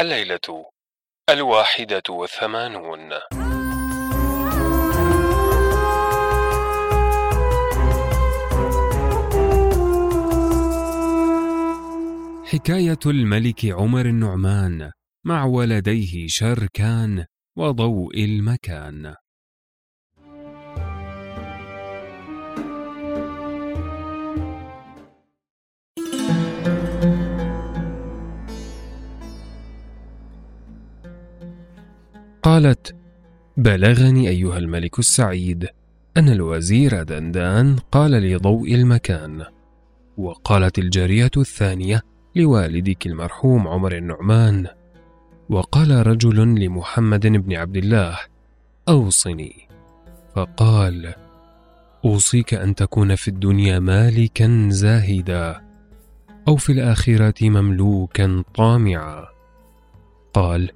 الليلة الواحدة والثمانون حكاية الملك عمر النعمان مع ولديه شركان وضوء المكان. قالت بلغني أيها الملك السعيد أن الوزير دندان قال لضوء المكان. وقالت الجارية الثانية لوالدك المرحوم عمر النعمان وقال رجل لمحمد بن عبد الله أوصني. فقال أوصيك أن تكون في الدنيا مالكا زاهدا أو في الآخرة مملوكا طامعا. قال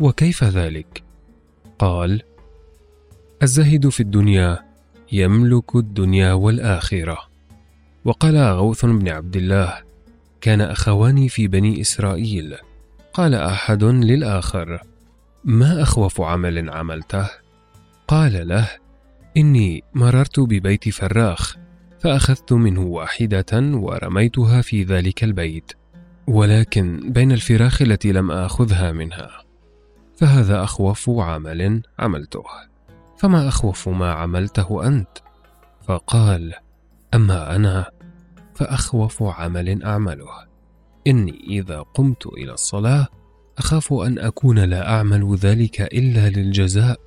وكيف ذلك؟ قال الزاهد في الدنيا يملك الدنيا والآخرة. وقال غوث بن عبد الله كان اخوان في بني إسرائيل. قال أحد للآخر ما أخوف عمل عملته؟ قال له إني مررت ببيت فراخ فأخذت منه واحدة ورميتها في ذلك البيت. ولكن بين الفراخ التي لم آخذها منها. فهذا أخوف عمل عملته. فما أخوف ما عملته أنت؟ فقال أما أنا فأخوف عمل أعمله. إني إذا قمت إلى الصلاة أخاف أن أكون لا أعمل ذلك إلا للجزاء.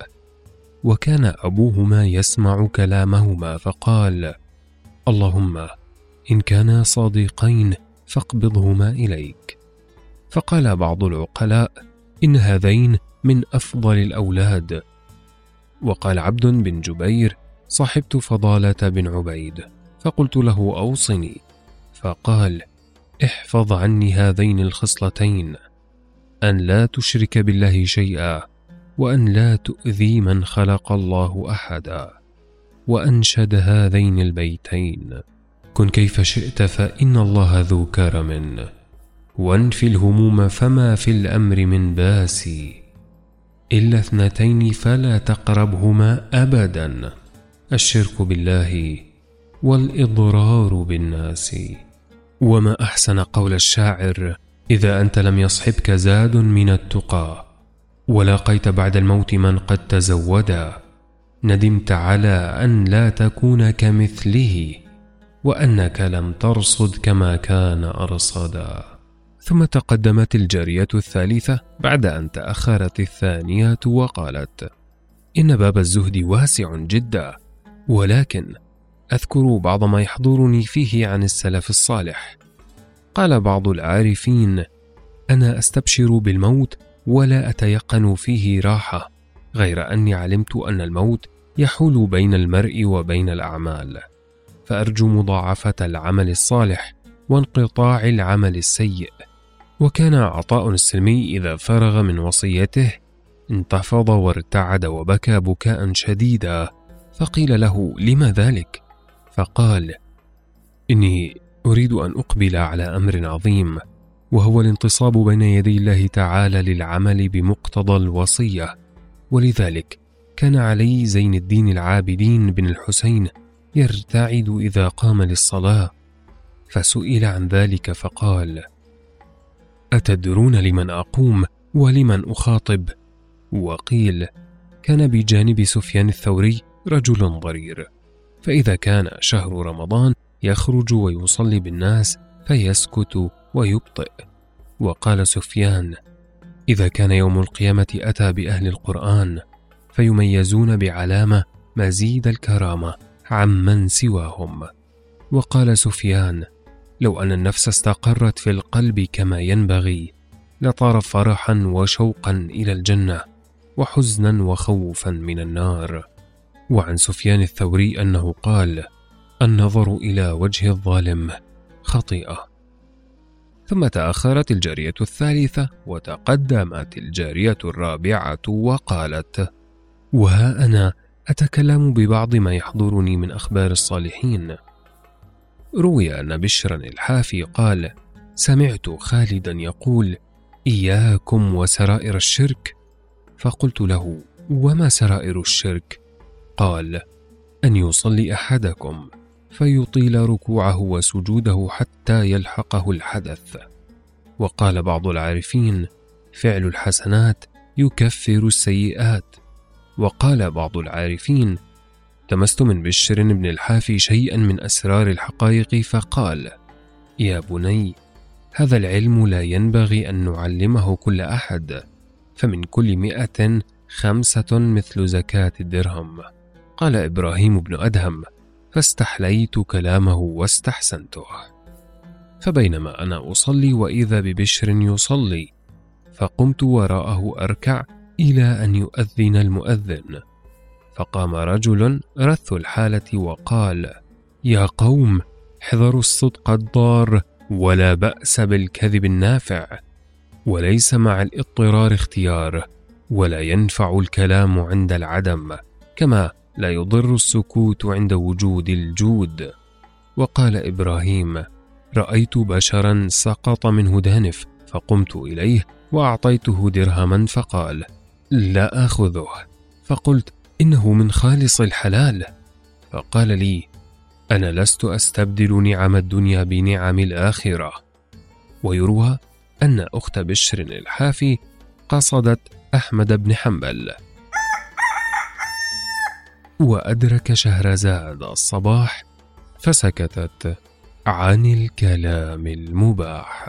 وكان أبوهما يسمع كلامهما فقال اللهم إن كانا صادقين فاقبضهما إليك. فقال بعض العقلاء إن هذين من أفضل الأولاد. وقال عبد بن جبير صحبت فضالة بن عبيد فقلت له أوصني فقال احفظ عني هذين الخصلتين أن لا تشرك بالله شيئا وأن لا تؤذي من خلق الله أحدا وأنشد هذين البيتين. كن كيف شئت فإن الله ذو كرم وانف الهموم فما في الأمر من باس إلا اثنتين فلا تقربهما ابدا الشرك بالله والإضرار بالناس. وما أحسن قول الشاعر إذا أنت لم يصحبك زاد من التقى ولاقيت بعد الموت من قد تزودا ندمت على أن لا تكون كمثله وأنك لم ترصد كما كان أرصدا. ثم تقدمت الجارية الثالثة بعد أن تأخرت الثانية وقالت إن باب الزهد واسع جدا ولكن أذكر بعض ما يحضرني فيه عن السلف الصالح. قال بعض العارفين أنا أستبشر بالموت ولا أتيقن فيه راحة غير أني علمت أن الموت يحول بين المرء وبين الأعمال فأرجو مضاعفة العمل الصالح وانقطاع العمل السيء. وكان عطاء السلمي إذا فرغ من وصيته انتفض وارتعد وبكى بكاء شديدا. فقيل له لم ذلك؟ فقال إني أريد أن أقبل على أمر عظيم وهو الانتصاب بين يدي الله تعالى للعمل بمقتضى الوصية. ولذلك كان علي زين الدين العابدين بن الحسين يرتعد إذا قام للصلاة. فسئل عن ذلك فقال أتدرون لمن أقوم ولمن أخاطب؟ وقيل كان بجانب سفيان الثوري رجل ضرير فإذا كان شهر رمضان يخرج ويصلي بالناس فيسكت ويبطئ. وقال سفيان إذا كان يوم القيامة أتى بأهل القرآن فيميزون بعلامة مزيد الكرامة عمن سواهم. وقال سفيان لو أن النفس استقرت في القلب كما ينبغي لطار فرحا وشوقا إلى الجنة وحزنا وخوفا من النار. وعن سفيان الثوري أنه قال النظر إلى وجه الظالم خطيئة. ثم تأخرت الجارية الثالثة وتقدمت الجارية الرابعة وقالت وها أنا أتكلم ببعض ما يحضرني من أخبار الصالحين؟ روي أن بشرا الحافي قال سمعت خالدا يقول إياكم وسرائر الشرك فقلت له وما سرائر الشرك؟ قال أن يصلي أحدكم فيطيل ركوعه وسجوده حتى يلحقه الحدث وقال بعض العارفين فعل الحسنات يكفر السيئات وقال بعض العارفين تمست من بشر بن الحافي شيئا من أسرار الحقائق فقال يا بني هذا العلم لا ينبغي أن نعلمه كل أحد فمن كل مئة خمسة مثل زكاة الدرهم. قال إبراهيم بن أدهم فاستحليت كلامه واستحسنته. فبينما أنا أصلي وإذا ببشر يصلي فقمت وراءه أركع إلى أن يؤذن المؤذن. فقام رجل رث الحالة وقال يا قوم احذروا الصدق الضار ولا بأس بالكذب النافع وليس مع الاضطرار اختيار ولا ينفع الكلام عند العدم كما لا يضر السكوت عند وجود الجود. وقال إبراهيم رأيت بشرا سقط منه دانف فقمت إليه وأعطيته درهما فقال لا آخذه. فقلت إنه من خالص الحلال. فقال لي أنا لست أستبدل نعم الدنيا بنعم الآخرة. ويروى أن أخت بشر الحافي قصدت أحمد بن حنبل. وأدرك شهرزاد الصباح فسكتت عن الكلام المباح.